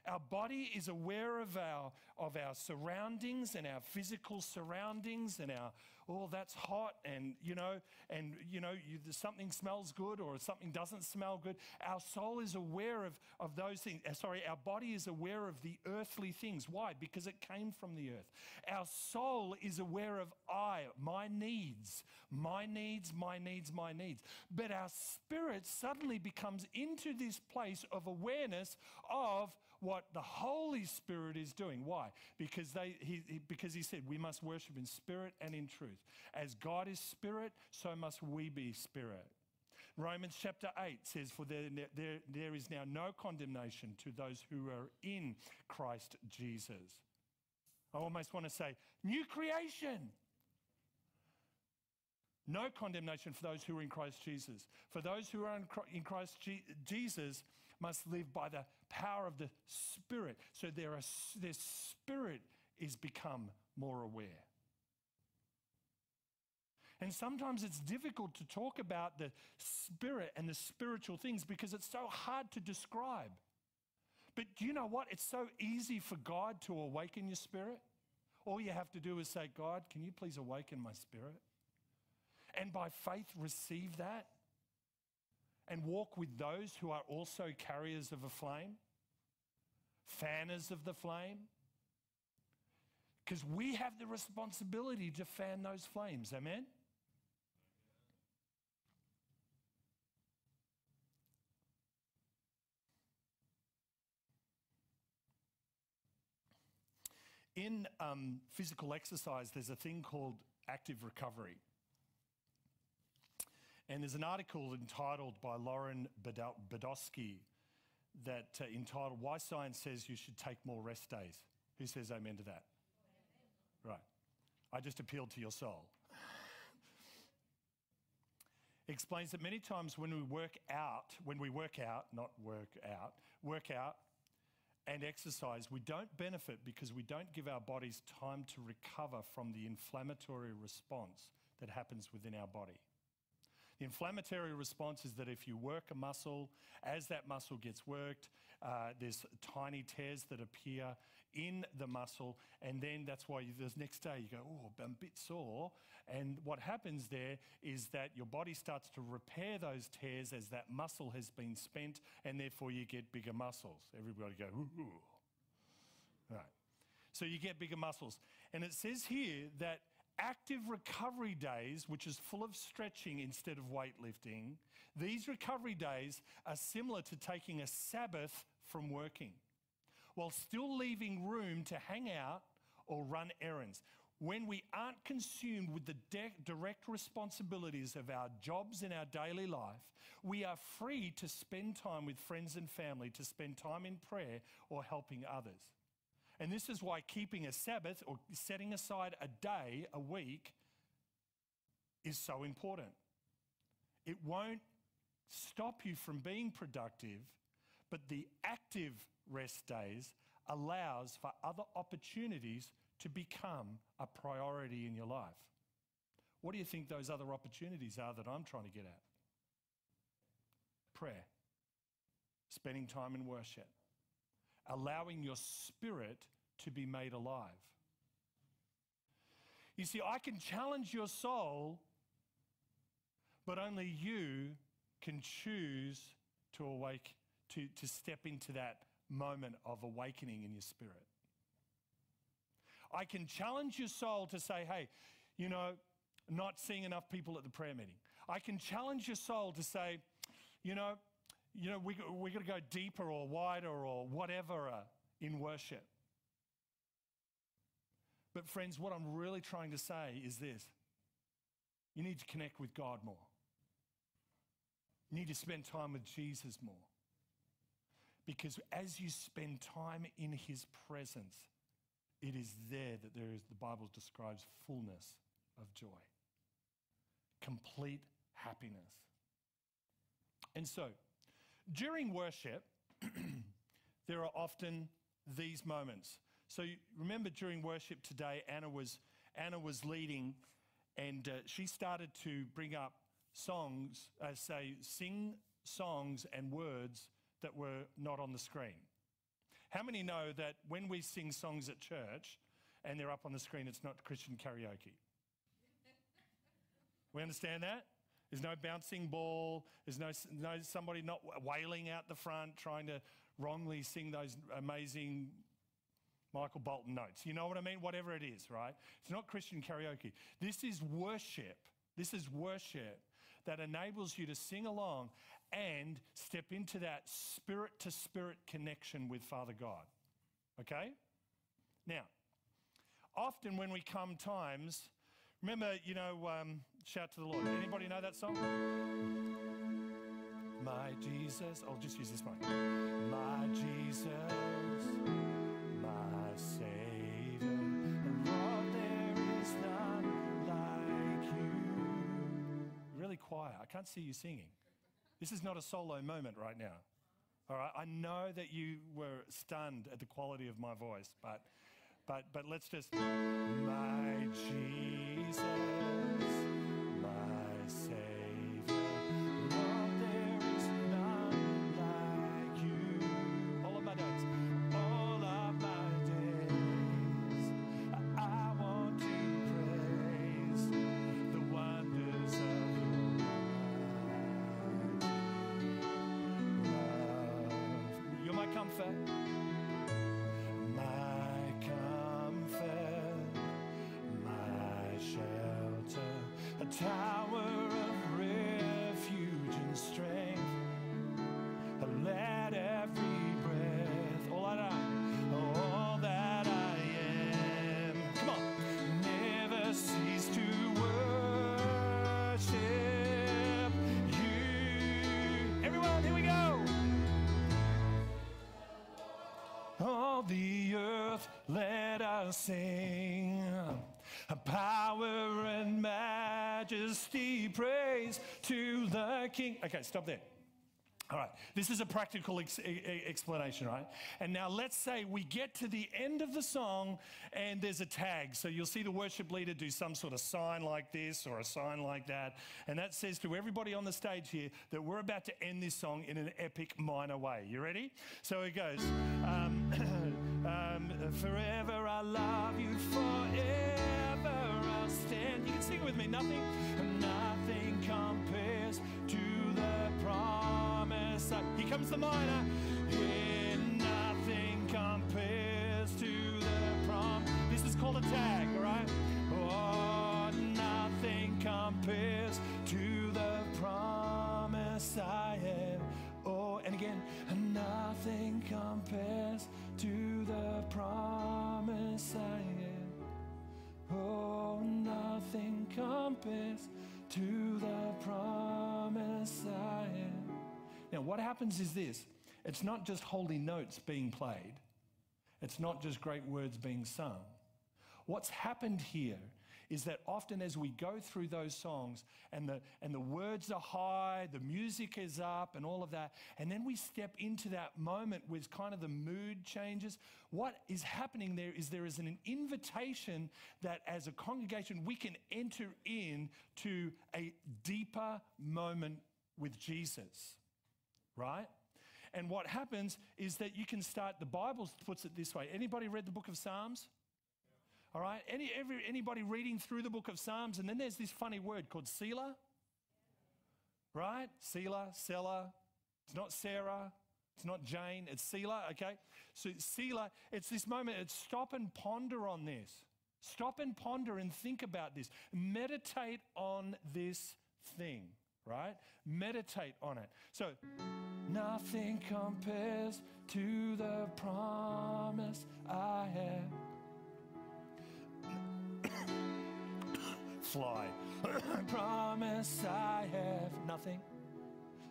Our body is aware of our, of our surroundings and our physical surroundings and our, oh, that's hot and, you know, and, you know, you, something smells good or something doesn't smell good. Our soul is aware of, of those things. Uh, sorry, our body is aware of the earthly things. Why? Because it came from the earth. Our soul is aware of I, my needs, my needs, my needs, my needs. But our spirit suddenly becomes into this place of awareness of what the Holy Spirit is doing. Why? Because, they, he, because he said we must worship in spirit and in truth. As God is spirit, so must we be spirit. Romans chapter 8 says, For there, there, there is now no condemnation to those who are in Christ Jesus. I almost want to say, new creation. No condemnation for those who are in Christ Jesus. For those who are in Christ Jesus must live by the power of the Spirit. So their, their spirit is become more aware. And sometimes it's difficult to talk about the spirit and the spiritual things because it's so hard to describe. But do you know what? It's so easy for God to awaken your spirit. All you have to do is say, God, can you please awaken my spirit? And by faith, receive that and walk with those who are also carriers of a flame, fanners of the flame. Because we have the responsibility to fan those flames. Amen? In um, physical exercise, there's a thing called active recovery. And there's an article entitled by Lauren Bedosky that uh, entitled Why Science Says You Should Take More Rest Days. Who says amen to that? Right. I just appealed to your soul. Explains that many times when we work out, when we work out, not work out, work out and exercise, we don't benefit because we don't give our bodies time to recover from the inflammatory response that happens within our body. The inflammatory response is that if you work a muscle, as that muscle gets worked, uh, there's tiny tears that appear in the muscle, and then that's why you, the next day you go, oh, I'm a bit sore. And what happens there is that your body starts to repair those tears as that muscle has been spent, and therefore you get bigger muscles. Everybody go, ooh, ooh. Right. So you get bigger muscles. And it says here that active recovery days, which is full of stretching instead of weightlifting, these recovery days are similar to taking a Sabbath from working while still leaving room to hang out or run errands. When we aren't consumed with the direct responsibilities of our jobs in our daily life, we are free to spend time with friends and family, to spend time in prayer or helping others. And this is why keeping a Sabbath or setting aside a day a week is so important. It won't stop you from being productive, but the active rest days allows for other opportunities to become a priority in your life. What do you think those other opportunities are that I'm trying to get at? Prayer, spending time in worship, allowing your spirit to be made alive. You see, I can challenge your soul, but only you can choose to awake, to, to step into that moment of awakening in your spirit. I can challenge your soul to say, hey, you know, not seeing enough people at the prayer meeting. I can challenge your soul to say, you know, you know, we, we're going to go deeper or wider or whatever uh, in worship. But, friends, what I'm really trying to say is this you need to connect with God more, you need to spend time with Jesus more. Because as you spend time in his presence, it is there that there is, the Bible describes fullness of joy, complete happiness. And so, during worship, there are often these moments. So remember during worship today, Anna was, Anna was leading and uh, she started to bring up songs, uh, say, sing songs and words that were not on the screen. How many know that when we sing songs at church and they're up on the screen, it's not Christian karaoke? we understand that? There's no bouncing ball. There's no, no somebody not wailing out the front trying to wrongly sing those amazing Michael Bolton notes. You know what I mean? Whatever it is, right? It's not Christian karaoke. This is worship. This is worship that enables you to sing along and step into that spirit to spirit connection with Father God. Okay? Now, often when we come times, remember, you know, um, shout to the Lord. Anybody know that song? My Jesus, I'll just use this one. My Jesus, my Savior, Lord, there is none like you. Really quiet. I can't see you singing. This is not a solo moment right now. All right, I know that you were stunned at the quality of my voice, but but but let's just my Jesus. Comfort, my comfort. King. Okay, stop there. All right, this is a practical ex- explanation, right? And now let's say we get to the end of the song and there's a tag. So you'll see the worship leader do some sort of sign like this or a sign like that. And that says to everybody on the stage here that we're about to end this song in an epic minor way. You ready? So it goes um, um, Forever I love you, forever I'll stand. You can sing it with me. Nothing comes the minor. Yeah, happens is this. It's not just holy notes being played, it's not just great words being sung. What's happened here is that often as we go through those songs and the, and the words are high, the music is up, and all of that, and then we step into that moment with kind of the mood changes, what is happening there is there is an invitation that as a congregation we can enter in to a deeper moment with Jesus, right? And what happens is that you can start, the Bible puts it this way. Anybody read the book of Psalms? All right. Any, every, anybody reading through the book of Psalms, and then there's this funny word called Selah. Right? Selah, Selah. It's not Sarah. It's not Jane. It's Selah. Okay. So Selah, it's this moment. It's stop and ponder on this. Stop and ponder and think about this. Meditate on this thing. Right? Meditate on it. So nothing compares to the promise I have. fly. Promise I have nothing,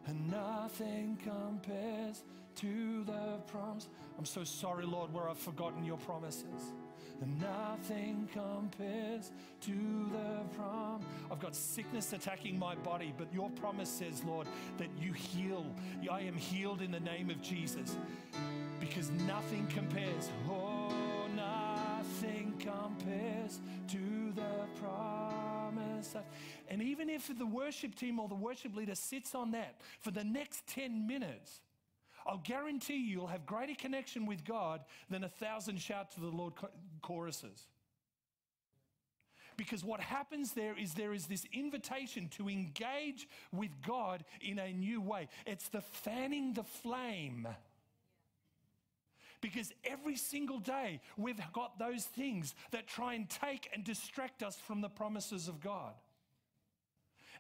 and nothing compares to the promise. I'm so sorry, Lord, where I've forgotten your promises. Nothing compares to the prom. I've got sickness attacking my body, but your promise says, Lord, that you heal. I am healed in the name of Jesus because nothing compares. Oh, nothing compares to the promise. And even if the worship team or the worship leader sits on that for the next 10 minutes, I'll guarantee you you'll have greater connection with God than a thousand shout to the Lord choruses. Because what happens there is there is this invitation to engage with God in a new way. It's the fanning the flame. Because every single day we've got those things that try and take and distract us from the promises of God.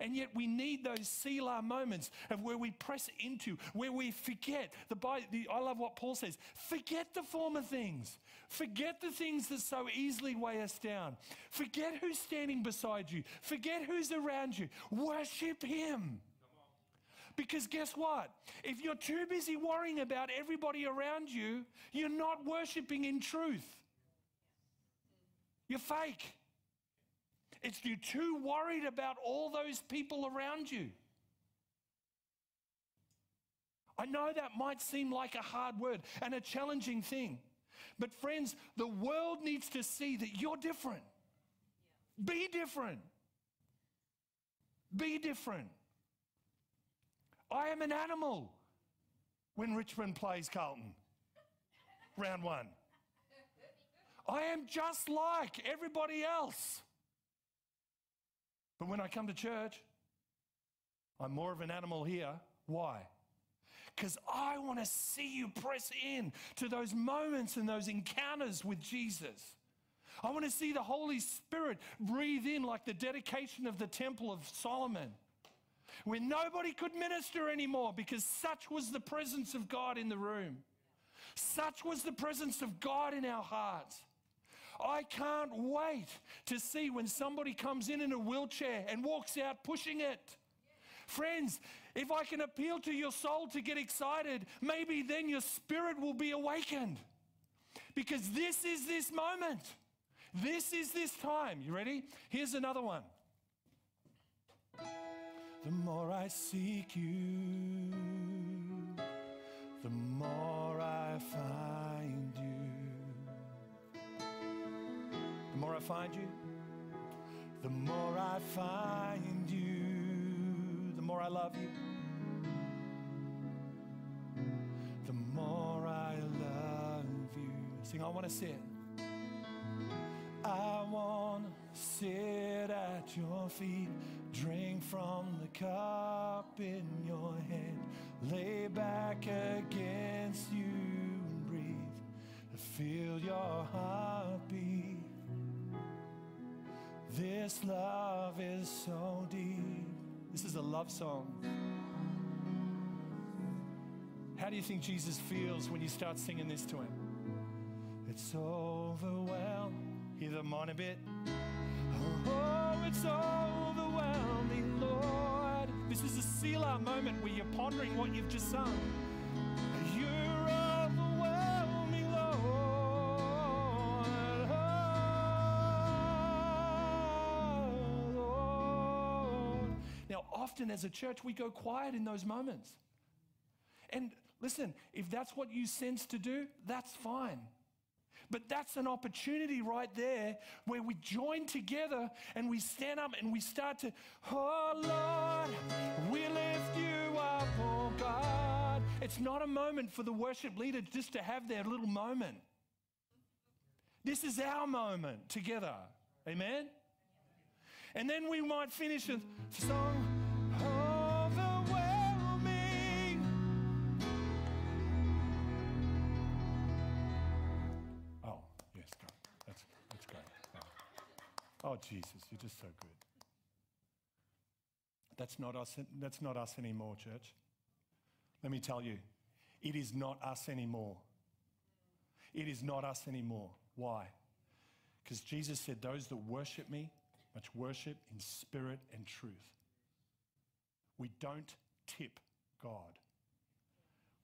And yet we need those Selah moments of where we press into, where we forget. The, the, I love what Paul says forget the former things, forget the things that so easily weigh us down, forget who's standing beside you, forget who's around you. Worship Him. Because guess what? If you're too busy worrying about everybody around you, you're not worshiping in truth. You're fake. It's you're too worried about all those people around you. I know that might seem like a hard word and a challenging thing. But, friends, the world needs to see that you're different. Be different. Be different. I am an animal when Richmond plays Carlton. Round one. I am just like everybody else. When I come to church, I'm more of an animal here. Why? Because I want to see you press in to those moments and those encounters with Jesus. I want to see the Holy Spirit breathe in like the dedication of the Temple of Solomon, where nobody could minister anymore because such was the presence of God in the room. Such was the presence of God in our hearts. I can't wait to see when somebody comes in in a wheelchair and walks out pushing it. Friends, if I can appeal to your soul to get excited, maybe then your spirit will be awakened. Because this is this moment. This is this time. You ready? Here's another one. The more I seek you, the more I find more I find you, the more I find you, the more I love you, the more I love you. Sing, I want to sit. I want to sit at your feet, drink from the cup in your hand, lay back against you and breathe, feel your heartbeat. This love is so deep. This is a love song. How do you think Jesus feels when you start singing this to him? It's overwhelmed. Hear the minor bit. Oh, it's overwhelming, Lord. This is a Selah moment where you're pondering what you've just sung. You're often as a church, we go quiet in those moments. And listen, if that's what you sense to do, that's fine. But that's an opportunity right there where we join together and we stand up and we start to, oh Lord, we lift you up, oh God. It's not a moment for the worship leader just to have their little moment. This is our moment together. Amen? And then we might finish a song. Oh. Jesus, you're just so good. That's not us. That's not us anymore, church. Let me tell you, it is not us anymore. It is not us anymore. Why? Because Jesus said, Those that worship me must worship in spirit and truth. We don't tip God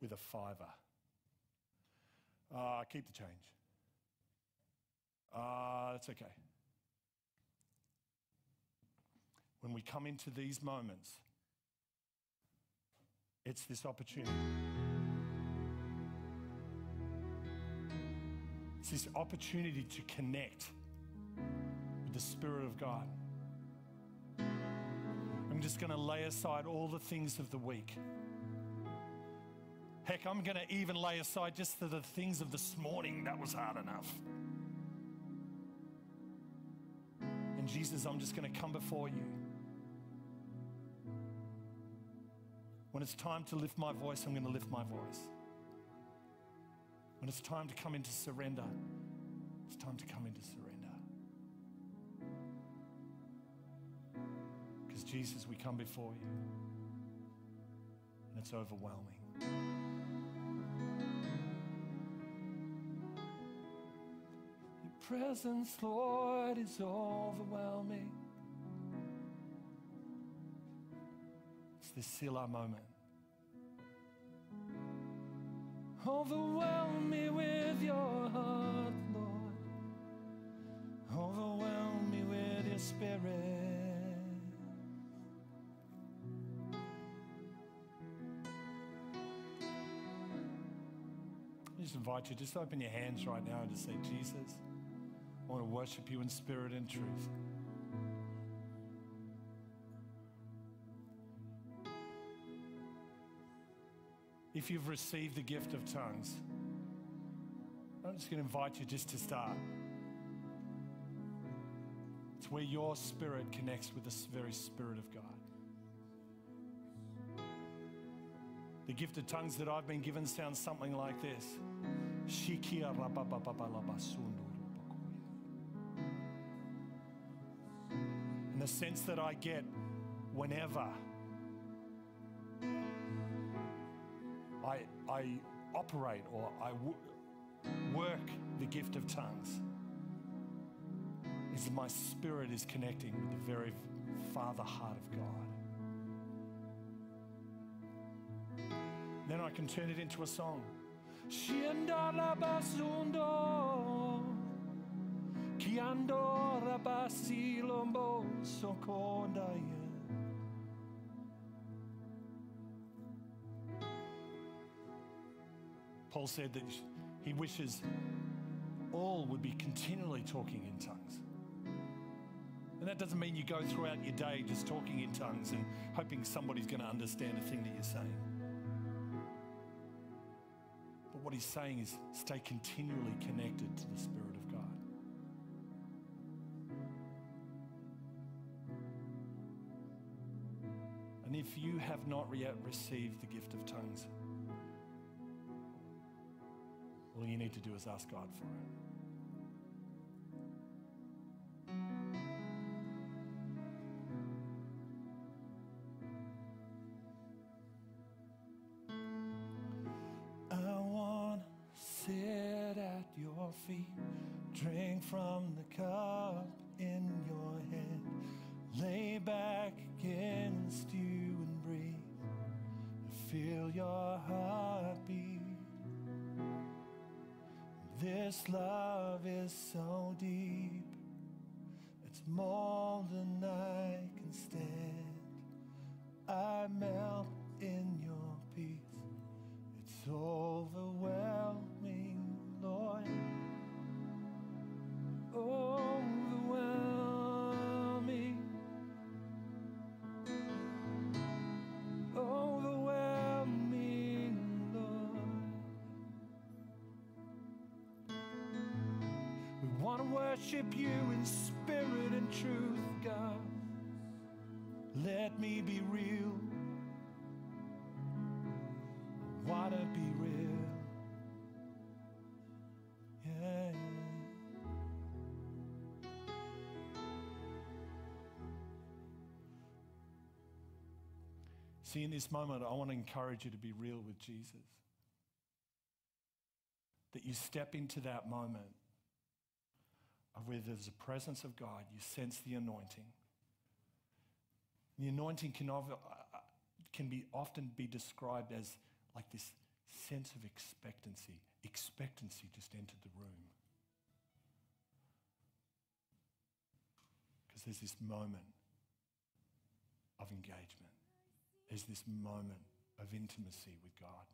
with a fiver. Ah, keep the change. Ah, that's okay. When we come into these moments, it's this opportunity. It's this opportunity to connect with the Spirit of God. I'm just going to lay aside all the things of the week. Heck, I'm going to even lay aside just the, the things of this morning. That was hard enough. And Jesus, I'm just going to come before you. When it's time to lift my voice, I'm going to lift my voice. When it's time to come into surrender, it's time to come into surrender. Because Jesus, we come before you, and it's overwhelming. Your presence, Lord, is overwhelming. It's this Selah moment. Overwhelm me with your heart, Lord. Overwhelm me with your spirit. I just invite you, just open your hands right now and just say, Jesus, I want to worship you in spirit and truth. if you've received the gift of tongues, I'm just going to invite you just to start. It's where your spirit connects with the very Spirit of God. The gift of tongues that I've been given sounds something like this. And the sense that I get whenever I, operate or I work the gift of tongues is my spirit is connecting with the very Father heart of God. Then I can turn it into a song. Shiandalabasundo, Kiandorabasilomo sokondaya. Paul said that he wishes all would be continually talking in tongues. And that doesn't mean you go throughout your day just talking in tongues and hoping somebody's going to understand a thing that you're saying. But what he's saying is stay continually connected to the Spirit of God. And if you have not yet received the gift of tongues, all you need to do is ask God for it. See, in this moment, I want to encourage you to be real with Jesus. That you step into that moment of where there's a presence of God, you sense the anointing. The anointing can, ov- uh, can be often be described as like this sense of expectancy. Expectancy just entered the room. Because there's this moment of engagement. There's this moment of intimacy with God.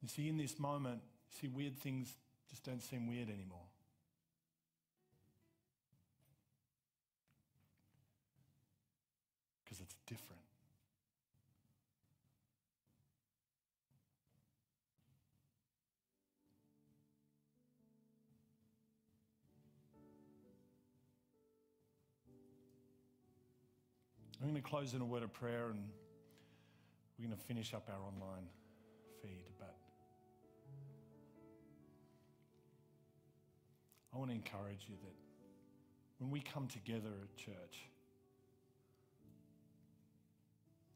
You see, in this moment, see, weird things just don't seem weird anymore. Because it's different. Going to close in a word of prayer and we're going to finish up our online feed. But I want to encourage you that when we come together at church,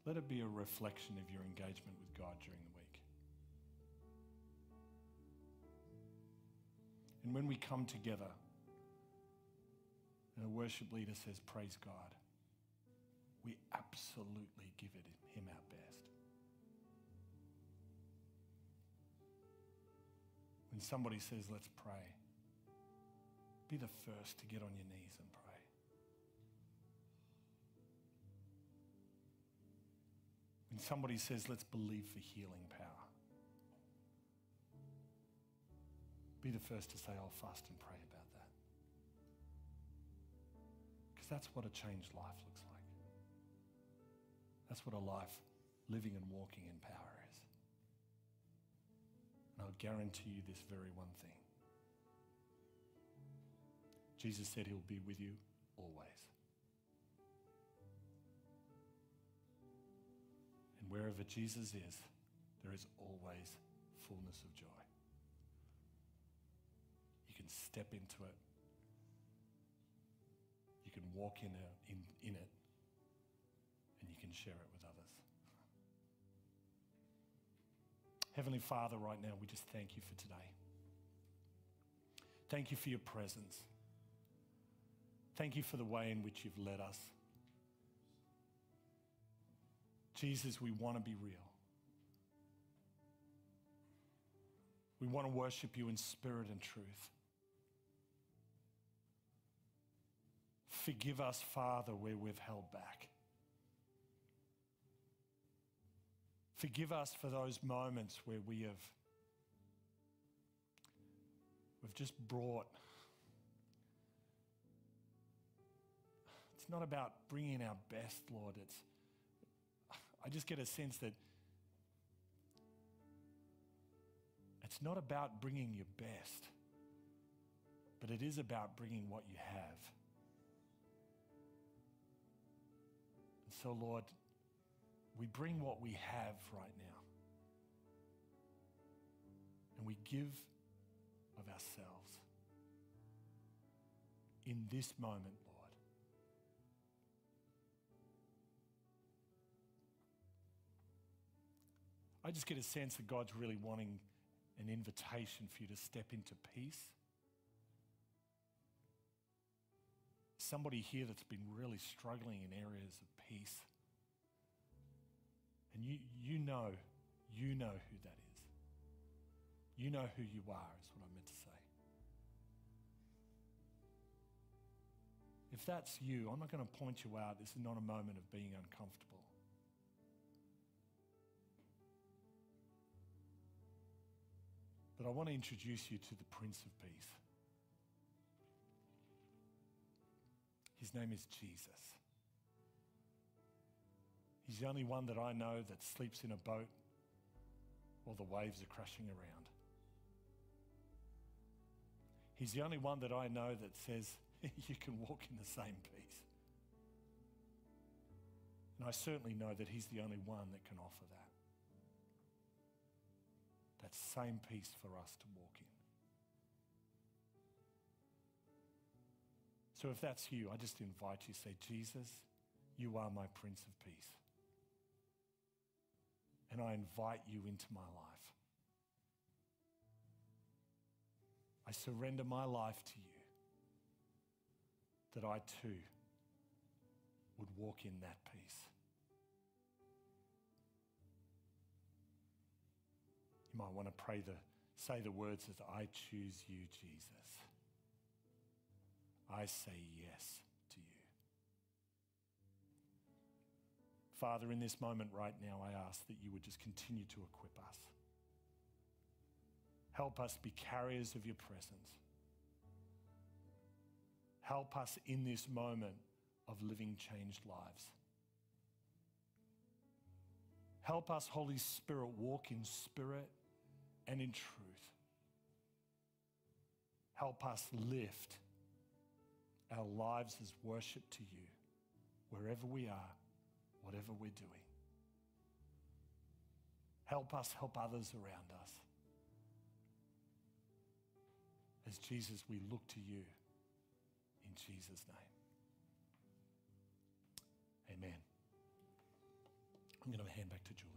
let it be a reflection of your engagement with God during the week. And when we come together and a worship leader says, Praise God, we absolutely give it him our best. When somebody says, let's pray, be the first to get on your knees and pray. When somebody says, let's believe for healing power, be the first to say, I'll fast and pray about that. Because that's what a changed life looks like. That's what a life living and walking in power is. And I'll guarantee you this very one thing Jesus said he'll be with you always. And wherever Jesus is, there is always fullness of joy. You can step into it. You can walk in it, in, in it can share it with others. Heavenly Father, right now, we just thank you for today. Thank you for your presence. Thank you for the way in which you've led us. Jesus, we want to be real. We want to worship you in spirit and truth. Forgive us, Father, where we've held back. Forgive us for those moments where we have we've just brought It's not about bringing our best, Lord. It's I just get a sense that it's not about bringing your best, but it is about bringing what you have. And so, Lord, we bring what we have right now. And we give of ourselves in this moment, Lord. I just get a sense that God's really wanting an invitation for you to step into peace. Somebody here that's been really struggling in areas of peace. And you, you know, you know who that is. You know who you are, is what I meant to say. If that's you, I'm not going to point you out. This is not a moment of being uncomfortable. But I want to introduce you to the Prince of Peace. His name is Jesus. He's the only one that I know that sleeps in a boat while the waves are crashing around. He's the only one that I know that says you can walk in the same peace. And I certainly know that He's the only one that can offer that. That same peace for us to walk in. So if that's you, I just invite you say, Jesus, you are my Prince of Peace and I invite you into my life. I surrender my life to you that I too would walk in that peace. You might want to pray the say the words as I choose you, Jesus. I say yes. Father, in this moment right now, I ask that you would just continue to equip us. Help us be carriers of your presence. Help us in this moment of living changed lives. Help us, Holy Spirit, walk in spirit and in truth. Help us lift our lives as worship to you wherever we are whatever we're doing. Help us help others around us. As Jesus, we look to you in Jesus' name. Amen. I'm going to hand back to Joy.